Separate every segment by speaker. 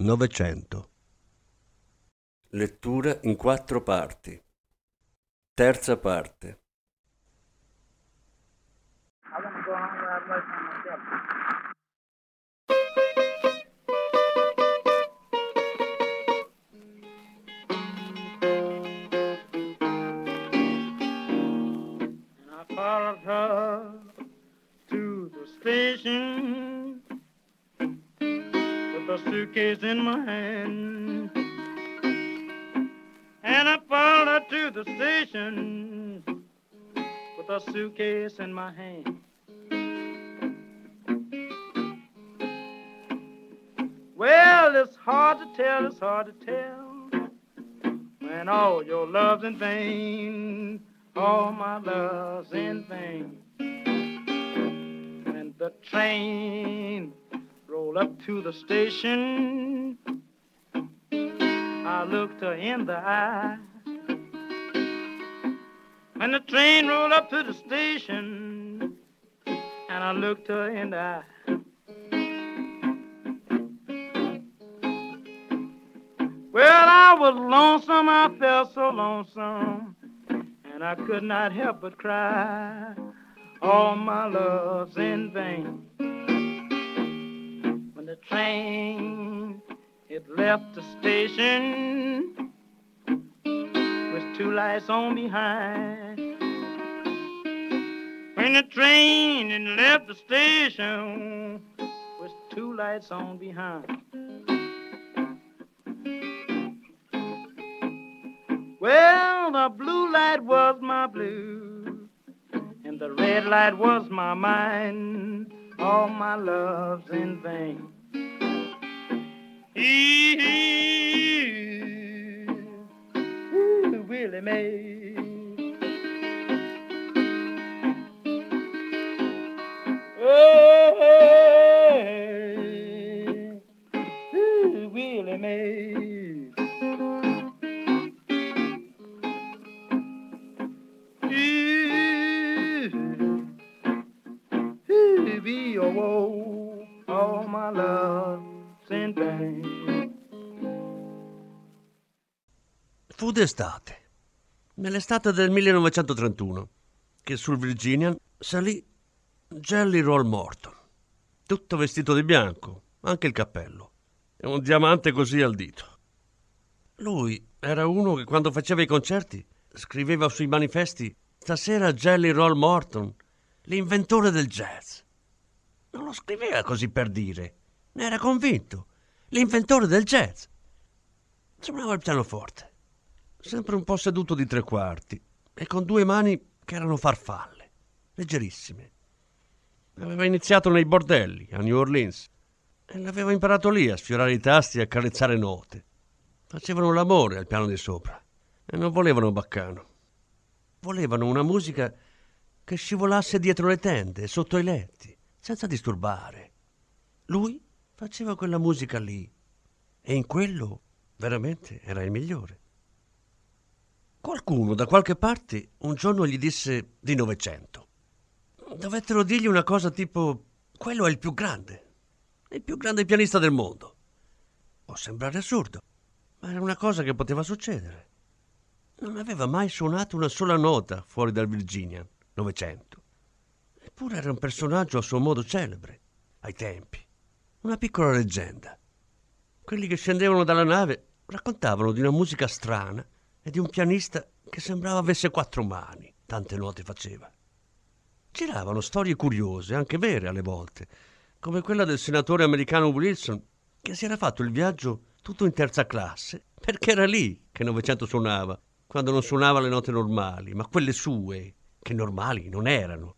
Speaker 1: Novecento. Lettura in quattro parti. Terza parte.
Speaker 2: Suitcase in my hand. And I followed her to the station with a suitcase in my hand. Well, it's hard to tell, it's hard to tell when all your love's in vain, all my love's to the station, I looked her in the eye. When the train rolled up to the station, and I looked her in the eye. Well, I was lonesome, I felt so lonesome, and I could not help but cry. All my love's in vain. Train it left the station with two lights on behind. When the train it left the station with two lights on behind. Well, the blue light was my blue, and the red light was my mind. All my love's in vain. Ooh, Willie Mae.
Speaker 1: D'estate, nell'estate del 1931, che sul Virginian salì Jelly Roll Morton, tutto vestito di bianco, anche il cappello, e un diamante così al dito. Lui era uno che quando faceva i concerti scriveva sui manifesti Stasera Jelly Roll Morton, l'inventore del jazz. Non lo scriveva così per dire, ne era convinto, l'inventore del jazz. Suonava il pianoforte, sempre un po' seduto di tre quarti e con due mani che erano farfalle, leggerissime. Aveva iniziato nei bordelli a New Orleans e l'aveva imparato lì a sfiorare i tasti e a carezzare note. Facevano l'amore al piano di sopra e non volevano baccano. Volevano una musica che scivolasse dietro le tende, sotto i letti, senza disturbare. Lui faceva quella musica lì e in quello veramente era il migliore. Qualcuno da qualche parte un giorno gli disse di Novecento. Dovettero dirgli una cosa tipo: quello è il più grande, il più grande pianista del mondo. Può sembrare assurdo, ma era una cosa che poteva succedere. Non aveva mai suonato una sola nota fuori dal Virginia, Novecento. Eppure era un personaggio a suo modo celebre, ai tempi. Una piccola leggenda. Quelli che scendevano dalla nave raccontavano di una musica strana e di un pianista che sembrava avesse quattro mani, tante note faceva. Giravano storie curiose, anche vere alle volte, come quella del senatore americano Wilson, che si era fatto il viaggio tutto in terza classe, perché era lì che Novecento suonava, quando non suonava le note normali, ma quelle sue, che normali non erano.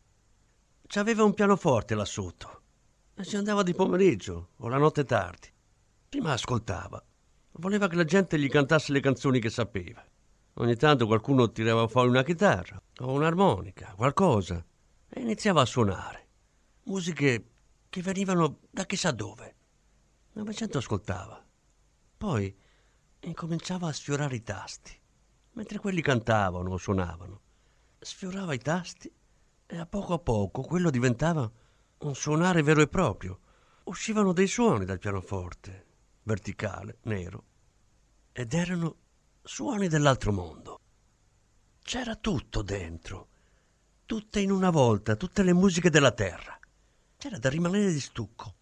Speaker 1: C'aveva un pianoforte là sotto e ci andava di pomeriggio o la notte tardi. Prima ascoltava, Voleva che la gente gli cantasse le canzoni che sapeva. Ogni tanto qualcuno tirava fuori una chitarra o un'armonica, qualcosa, e iniziava a suonare. Musiche che venivano da chissà dove. Novecento ascoltava. Poi incominciava a sfiorare i tasti, mentre quelli cantavano o suonavano. Sfiorava i tasti e a poco a poco quello diventava un suonare vero e proprio. Uscivano dei suoni dal pianoforte, verticale, nero, ed erano suoni dell'altro mondo. C'era tutto dentro, tutte in una volta, tutte le musiche della terra. C'era da rimanere di stucco.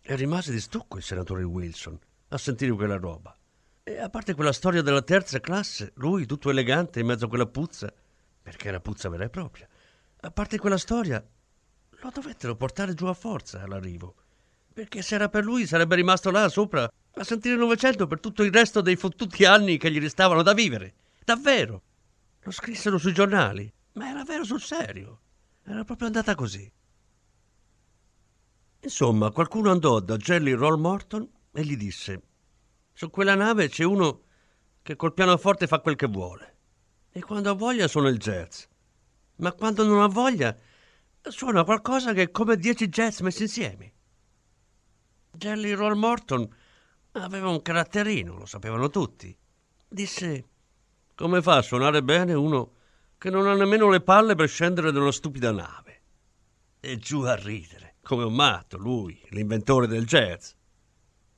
Speaker 1: E rimase di stucco il senatore Wilson a sentire quella roba. E a parte quella storia della terza classe, lui tutto elegante in mezzo a quella puzza, perché era puzza vera e propria, a parte quella storia, lo dovettero portare giù a forza all'arrivo, perché se era per lui sarebbe rimasto là sopra a sentire il Novecento per tutto il resto dei fottuti anni che gli restavano da vivere. Davvero. Lo scrissero sui giornali, ma era vero sul serio. Era proprio andata così. Insomma, qualcuno andò da Jelly Roll Morton e gli disse: Su quella nave c'è uno che col pianoforte fa quel che vuole. E quando ha voglia suona il jazz. Ma quando non ha voglia suona qualcosa che è come dieci jazz messi insieme. Jelly Roll Morton aveva un caratterino, lo sapevano tutti. Disse: Come fa a suonare bene uno che non ha nemmeno le palle per scendere da una stupida nave? E giù a ridere, come un matto, lui, l'inventore del jazz.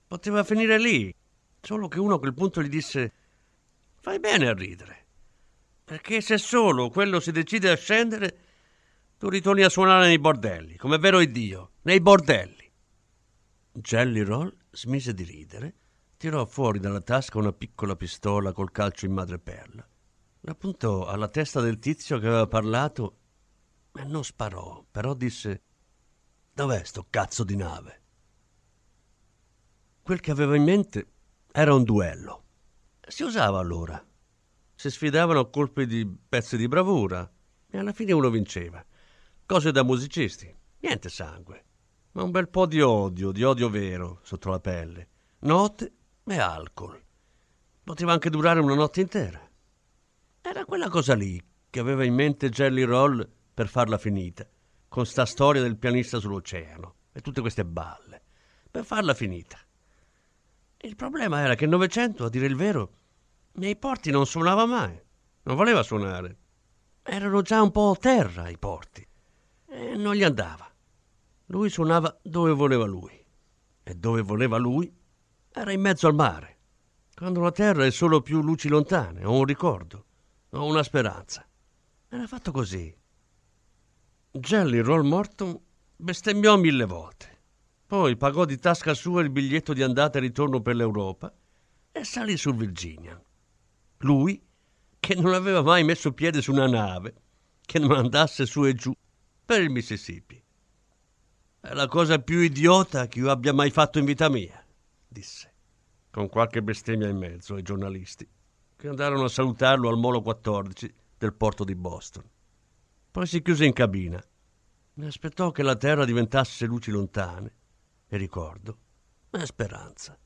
Speaker 1: Poteva finire lì, solo che uno a quel punto gli disse: Fai bene a ridere, perché se solo quello si decide a scendere, tu ritorni a suonare nei bordelli, come è vero Dio, nei bordelli. Jelly Roll smise di ridere, tirò fuori dalla tasca una piccola pistola col calcio in madreperla. La puntò alla testa del tizio che aveva parlato e non sparò, però disse: Dov'è sto cazzo di nave? Quel che aveva in mente era un duello. Si usava allora. Si sfidavano a colpi di pezzi di bravura e alla fine uno vinceva. Cose da musicisti, niente sangue ma un bel po' di odio, di odio vero, sotto la pelle. Note e alcol. Poteva anche durare una notte intera. Era quella cosa lì che aveva in mente Jelly Roll per farla finita, con sta storia del pianista sull'oceano e tutte queste balle, per farla finita. Il problema era che il Novecento, a dire il vero, nei porti non suonava mai, non voleva suonare. Erano già un po' terra i porti e non gli andava. Lui suonava dove voleva lui. E dove voleva lui era in mezzo al mare, quando la terra è solo più luci lontane, o un ricordo, o una speranza. Era fatto così. Jelly Roll Morton bestemmiò mille volte. Poi pagò di tasca sua il biglietto di andata e ritorno per l'Europa e salì sul Virginia. Lui, che non aveva mai messo piede su una nave, che non andasse su e giù per il Mississippi. È la cosa più idiota che io abbia mai fatto in vita mia, disse, con qualche bestemmia in mezzo ai giornalisti, che andarono a salutarlo al molo 14 del porto di Boston. Poi si chiuse in cabina e aspettò che la terra diventasse luci lontane e ricordo e speranza.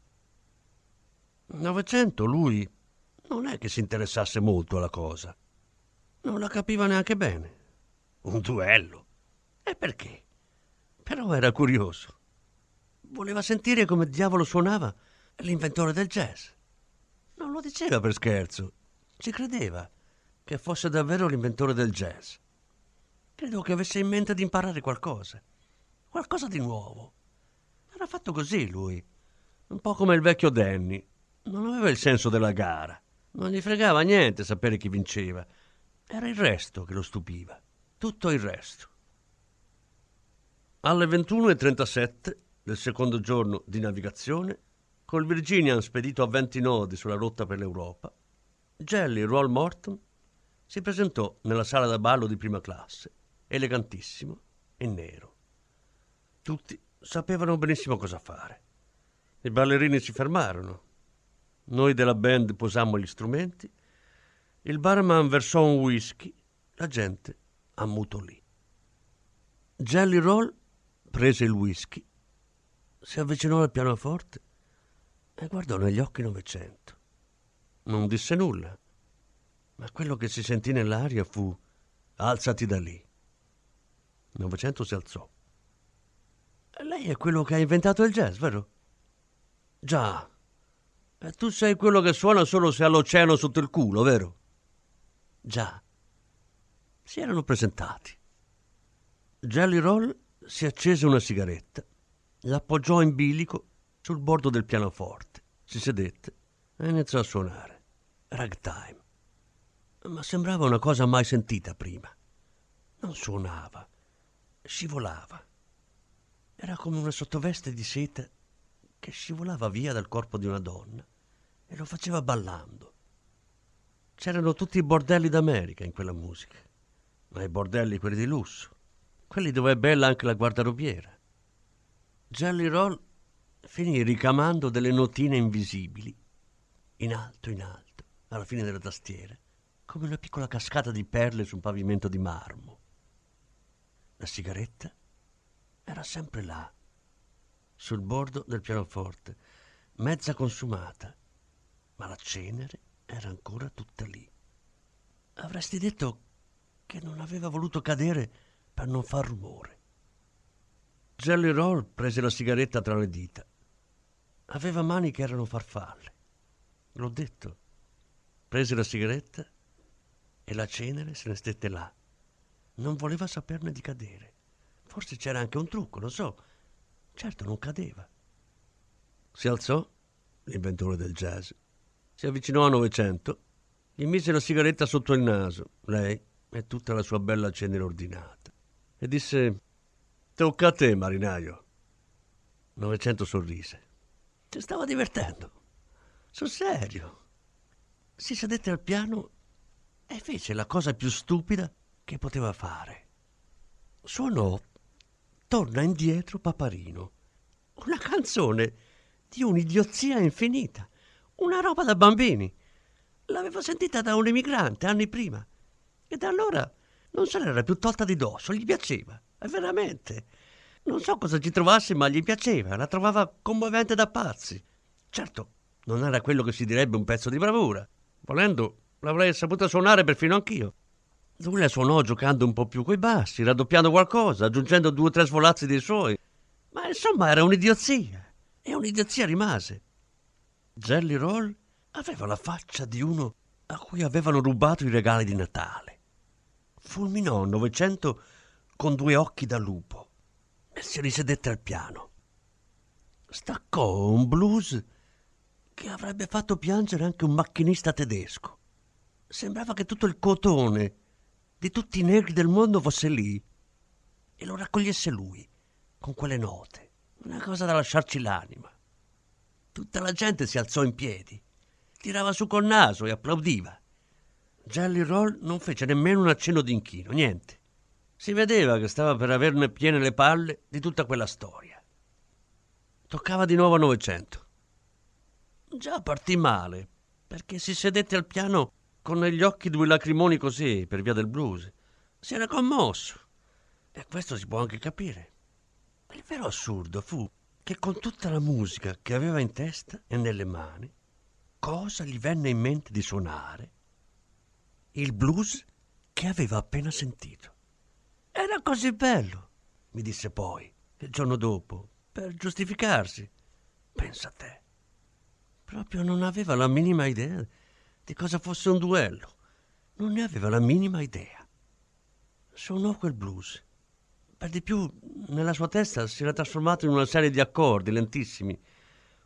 Speaker 1: Novecento lui non è che si interessasse molto alla cosa. Non la capiva neanche bene. Un duello. E perché? Però era curioso. Voleva sentire come diavolo suonava l'inventore del jazz. Non lo diceva per scherzo, ci credeva che fosse davvero l'inventore del jazz. Credo che avesse in mente di imparare qualcosa, qualcosa di nuovo. Era fatto così lui, un po' come il vecchio Danny. Non aveva il senso della gara, non gli fregava niente sapere chi vinceva. Era il resto che lo stupiva, tutto il resto. Alle 21.37 del secondo giorno di navigazione, col Virginian spedito a 20 nodi sulla rotta per l'Europa, Jelly Roll Morton si presentò nella sala da ballo di prima classe, elegantissimo e nero. Tutti sapevano benissimo cosa fare. I ballerini si fermarono. Noi della band posammo gli strumenti. Il barman versò un whisky. La gente ammutolì. Jelly Roll prese il whisky, si avvicinò al pianoforte e guardò negli occhi Novecento. Non disse nulla, ma quello che si sentì nell'aria fu alzati da lì. Novecento si alzò. Lei è quello che ha inventato il jazz, vero? Già. E tu sei quello che suona solo se ha l'oceano sotto il culo, vero? Già. Si erano presentati. Jelly Roll si accese una sigaretta, l'appoggiò in bilico sul bordo del pianoforte, si sedette e iniziò a suonare. Ragtime. Ma sembrava una cosa mai sentita prima. Non suonava, scivolava. Era come una sottoveste di seta che scivolava via dal corpo di una donna e lo faceva ballando. C'erano tutti i bordelli d'America in quella musica, ma i bordelli quelli di lusso, quelli dove è bella anche la guardarobiera. Jelly Roll finì ricamando delle notine invisibili, in alto, in alto, alla fine della tastiera, come una piccola cascata di perle su un pavimento di marmo. La sigaretta era sempre là, sul bordo del pianoforte, mezza consumata, ma la cenere era ancora tutta lì. Avresti detto che non aveva voluto cadere per non far rumore. Jelly Roll prese la sigaretta tra le dita. Aveva mani che erano farfalle. L'ho detto. Prese la sigaretta e la cenere se ne stette là. Non voleva saperne di cadere. Forse c'era anche un trucco, lo so. Certo, non cadeva. Si alzò, l'inventore del jazz, si avvicinò a Novecento, gli mise la sigaretta sotto il naso, lei e tutta la sua bella cenere ordinata, e disse Tocca a te, marinaio. Novecento sorrise. Ti stava divertendo. Sul serio. Si sedette al piano e fece la cosa più stupida che poteva fare. Suonò Torna indietro Paparino. Una canzone di un'idiozia infinita. Una roba da bambini. L'avevo sentita da un emigrante anni prima. E da allora non se l'era più tolta di dosso, gli piaceva. Veramente. Non so cosa ci trovasse, ma gli piaceva, la trovava commovente da pazzi. Certo, non era quello che si direbbe un pezzo di bravura. Volendo, l'avrei saputa suonare perfino anch'io. Lui la suonò giocando un po' più coi bassi, raddoppiando qualcosa, aggiungendo due o tre svolazzi dei suoi. Ma insomma era un'idiozia. E un'idiozia rimase. Jelly Roll aveva la faccia di uno a cui avevano rubato i regali di Natale. Fulminò Novecento con due occhi da lupo e si risedette al piano. Staccò un blues che avrebbe fatto piangere anche un macchinista tedesco. Sembrava che tutto il cotone di tutti i negri del mondo fosse lì e lo raccogliesse lui con quelle note. Una cosa da lasciarci l'anima. Tutta la gente si alzò in piedi, tirava su col naso e applaudiva. Jelly Roll non fece nemmeno un accenno d'inchino, niente. Si vedeva che stava per averne piene le palle di tutta quella storia. Toccava di nuovo a Novecento. Già partì male, perché si sedette al piano con negli occhi due lacrimoni così per via del blues. Si era commosso. E questo si può anche capire. Il vero assurdo fu che con tutta la musica che aveva in testa e nelle mani, cosa gli venne in mente di suonare? Il blues che aveva appena sentito. Era così bello, mi disse poi, il giorno dopo, per giustificarsi. Pensa a te. Proprio non aveva la minima idea di cosa fosse un duello. Non ne aveva la minima idea. Suonò quel blues. Per di più, nella sua testa si era trasformato in una serie di accordi lentissimi,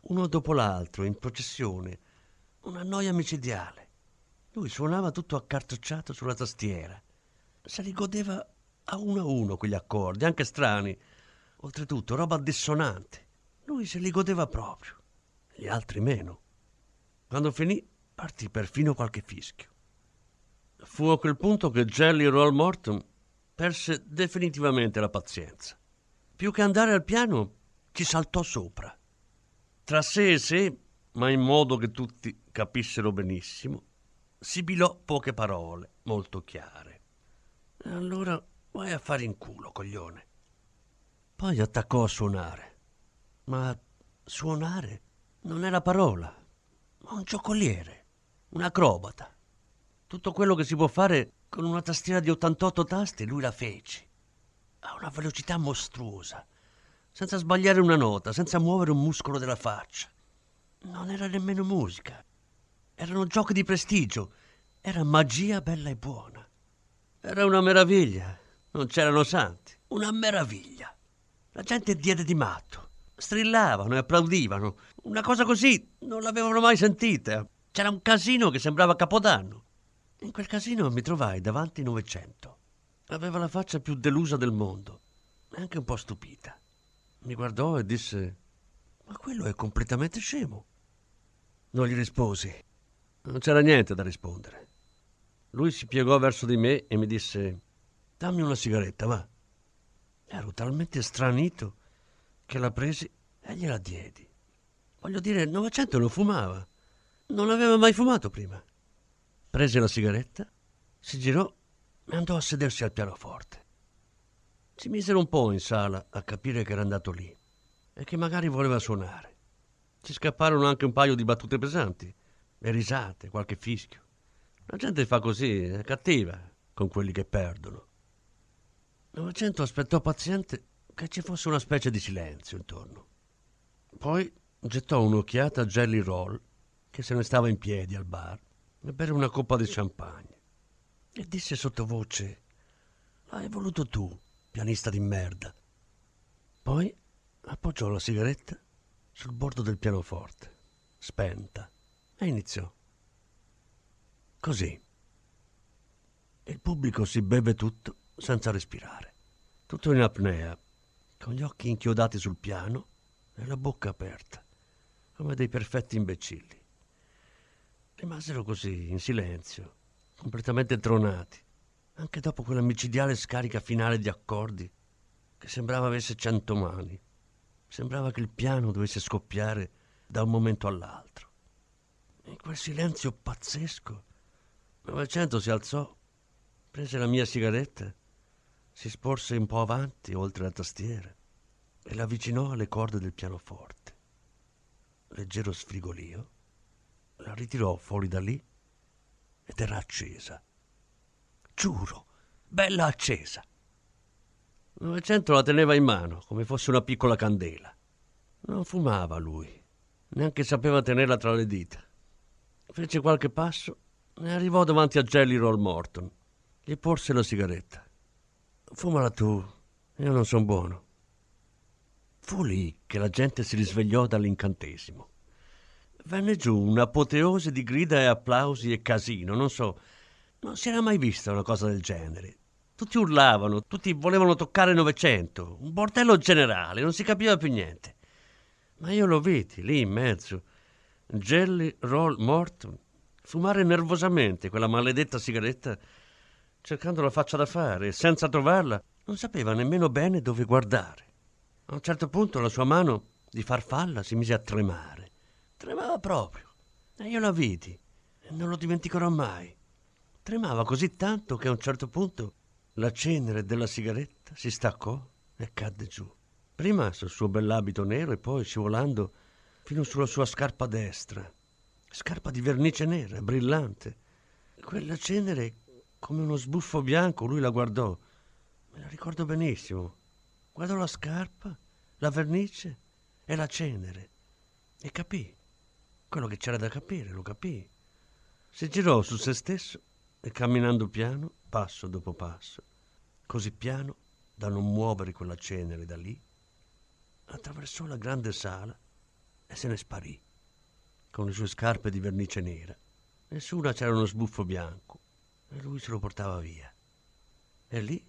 Speaker 1: uno dopo l'altro, in processione. Una noia micidiale. Lui suonava tutto accartocciato sulla tastiera. Se li godeva a uno a uno quegli accordi, anche strani. Oltretutto, roba dissonante. Lui se li godeva proprio, gli altri meno. Quando finì, partì perfino qualche fischio. Fu a quel punto che Jelly Roll Morton perse definitivamente la pazienza. Più che andare al piano, ci saltò sopra. Tra sé e sé, ma in modo che tutti capissero benissimo, sibilò poche parole molto chiare. E allora Vai a fare in culo, coglione. Poi attaccò a suonare. Ma suonare non era parola, ma un giocoliere, un acrobata. Tutto quello che si può fare con una tastiera di 88 tasti, lui la fece. A una velocità mostruosa, senza sbagliare una nota, senza muovere un muscolo della faccia. Non era nemmeno musica. Erano giochi di prestigio. Era magia bella e buona. Era una meraviglia. Non c'erano santi. Una meraviglia. La gente diede di matto. Strillavano e applaudivano. Una cosa così non l'avevano mai sentita. C'era un casino che sembrava Capodanno. In quel casino mi trovai davanti Novecento. Aveva la faccia più delusa del mondo anche un po' stupita. Mi guardò e disse: Ma quello è completamente scemo. Non gli risposi. Non c'era niente da rispondere. Lui si piegò verso di me e mi disse: Dammi una sigaretta, va. Ero talmente stranito che la presi e gliela diedi. Voglio dire, il Novecento non fumava. Non aveva mai fumato prima. Prese la sigaretta, si girò e andò a sedersi al pianoforte. Si misero un po' in sala a capire che era andato lì e che magari voleva suonare. Ci scapparono anche un paio di battute pesanti, e risate, qualche fischio. La gente fa così, è cattiva con quelli che perdono. Novecento aspettò paziente che ci fosse una specie di silenzio intorno. Poi gettò un'occhiata a Jelly Roll, che se ne stava in piedi al bar, e bere una coppa di champagne. E disse sottovoce: L'hai voluto tu, pianista di merda. Poi appoggiò la sigaretta sul bordo del pianoforte, spenta, e iniziò. Così. Il pubblico si beve tutto senza respirare, tutto in apnea, con gli occhi inchiodati sul piano e la bocca aperta, come dei perfetti imbecilli. Rimasero così, in silenzio, completamente tronati, anche dopo quella micidiale scarica finale di accordi che sembrava avesse cento mani. Sembrava che il piano dovesse scoppiare da un momento all'altro. Quel silenzio pazzesco, Novecento si alzò, prese la mia sigaretta, si sporse un po' avanti oltre la tastiera e l'avvicinò alle corde del pianoforte. Leggero sfrigolio la ritirò fuori da lì ed era accesa. Giuro, bella accesa. Novecento la teneva in mano come fosse una piccola candela. Non fumava lui, neanche sapeva tenerla tra le dita. Fece qualche passo e arrivò davanti a Jelly Roll Morton. Gli porse la sigaretta. Fumala tu, io non sono buono. Fu lì che la gente si risvegliò dall'incantesimo venne giù un'apoteosi di grida e applausi e casino, non so. Non si era mai vista una cosa del genere. Tutti urlavano, tutti volevano toccare Novecento, un bordello generale, non si capiva più niente. Ma io lo vidi lì in mezzo, Jelly Roll Morton, fumare nervosamente quella maledetta sigaretta, cercando la faccia da fare e senza trovarla non sapeva nemmeno bene dove guardare. A un certo punto la sua mano di farfalla si mise a tremare. Tremava proprio. E io la vidi e non lo dimenticherò mai. Tremava così tanto che a un certo punto la cenere della sigaretta si staccò e cadde giù. Prima sul suo bell'abito nero e poi scivolando fino sulla sua scarpa destra. Scarpa di vernice nera, brillante. Quella cenere come uno sbuffo bianco, lui la guardò. Me la ricordo benissimo. Guardò la scarpa, la vernice e la cenere e capì. Quello che c'era da capire, lo capì. Si girò su se stesso e camminando piano, passo dopo passo, così piano da non muovere quella cenere da lì, attraversò la grande sala e se ne sparì, con le sue scarpe di vernice nera. Nessuna c'era uno sbuffo bianco e lui se lo portava via. E lì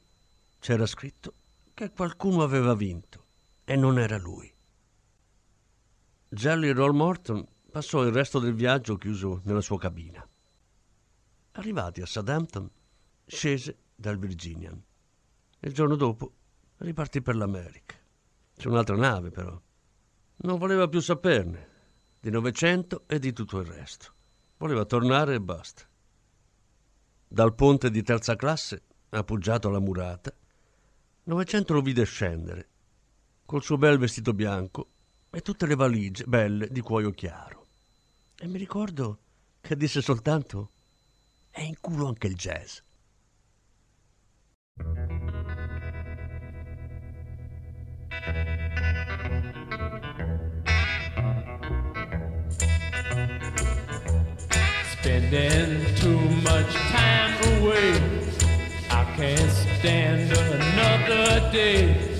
Speaker 1: c'era scritto che qualcuno aveva vinto e non era lui. Jelly Roll Morton Passò il resto del viaggio chiuso nella sua cabina. Arrivati a Southampton, scese dal Virginian. Il giorno dopo ripartì per l'America. C'è un'altra nave, però. Non voleva più saperne di Novecento e di tutto il resto. Voleva tornare e basta. Dal ponte di terza classe, appoggiato alla murata, Novecento lo vide scendere, col suo bel vestito bianco e tutte le valigie belle di cuoio chiaro. E mi ricordo che disse soltanto è in culo anche il jazz.
Speaker 3: Spending too much time away. I can't stand another day.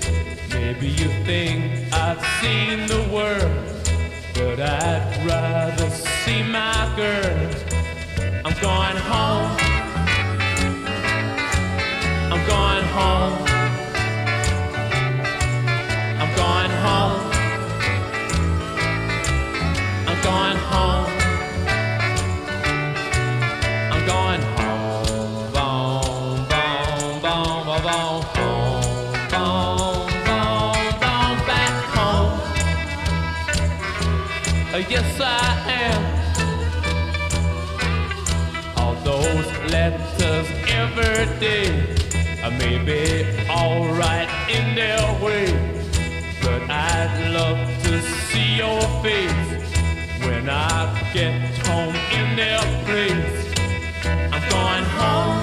Speaker 3: Maybe you think I've seen the world, but I'd rather see my girl. I'm going home. I'm going home. Boom, home. Boom, boom, boom, back home. Yes, I am. All those letters every day uh, may be alright in their way, but I'd love to see your face when I get home in their place. I'm going home.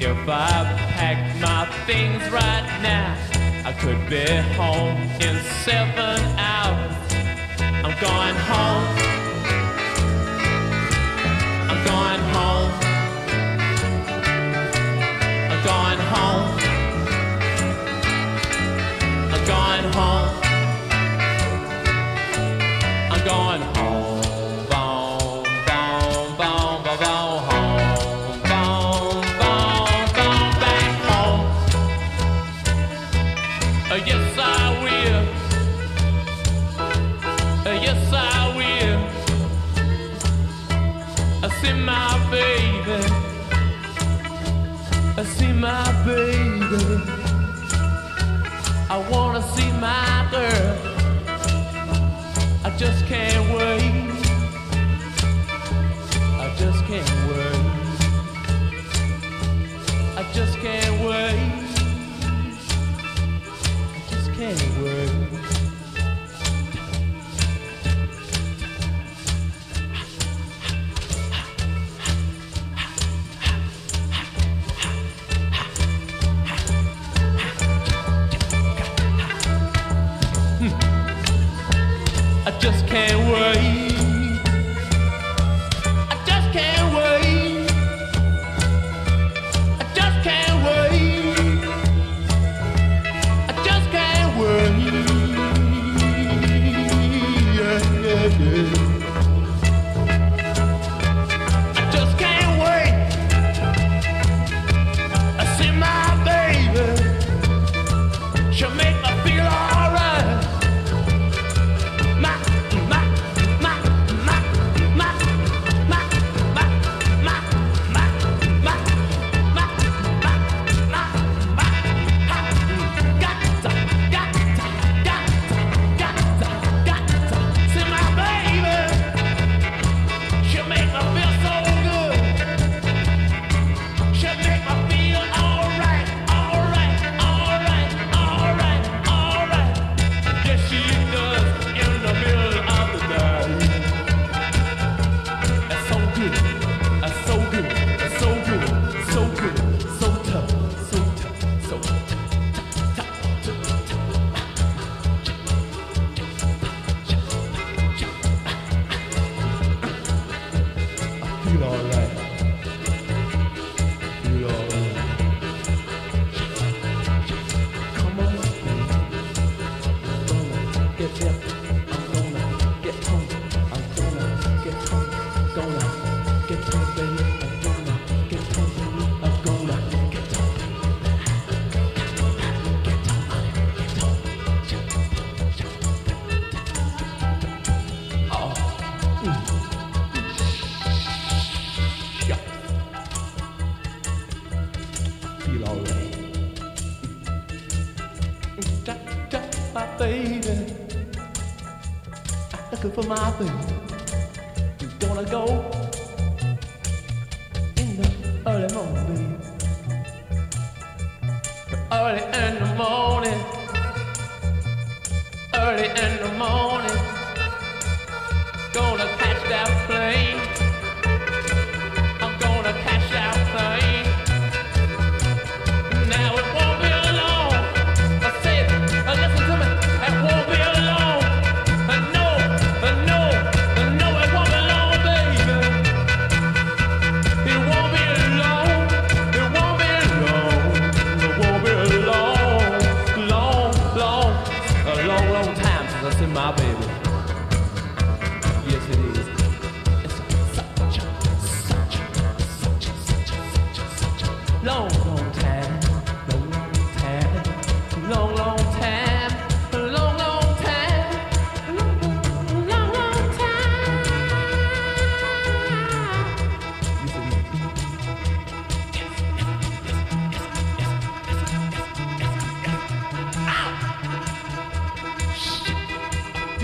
Speaker 3: If I packed my things right now, I could be home in seven hours. I'm going home. I'm going home. I'm going home. I'm going home. I'm going home.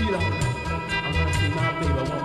Speaker 3: 知道吗？我想要我的宝贝。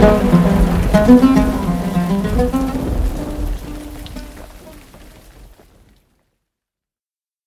Speaker 1: Thank you.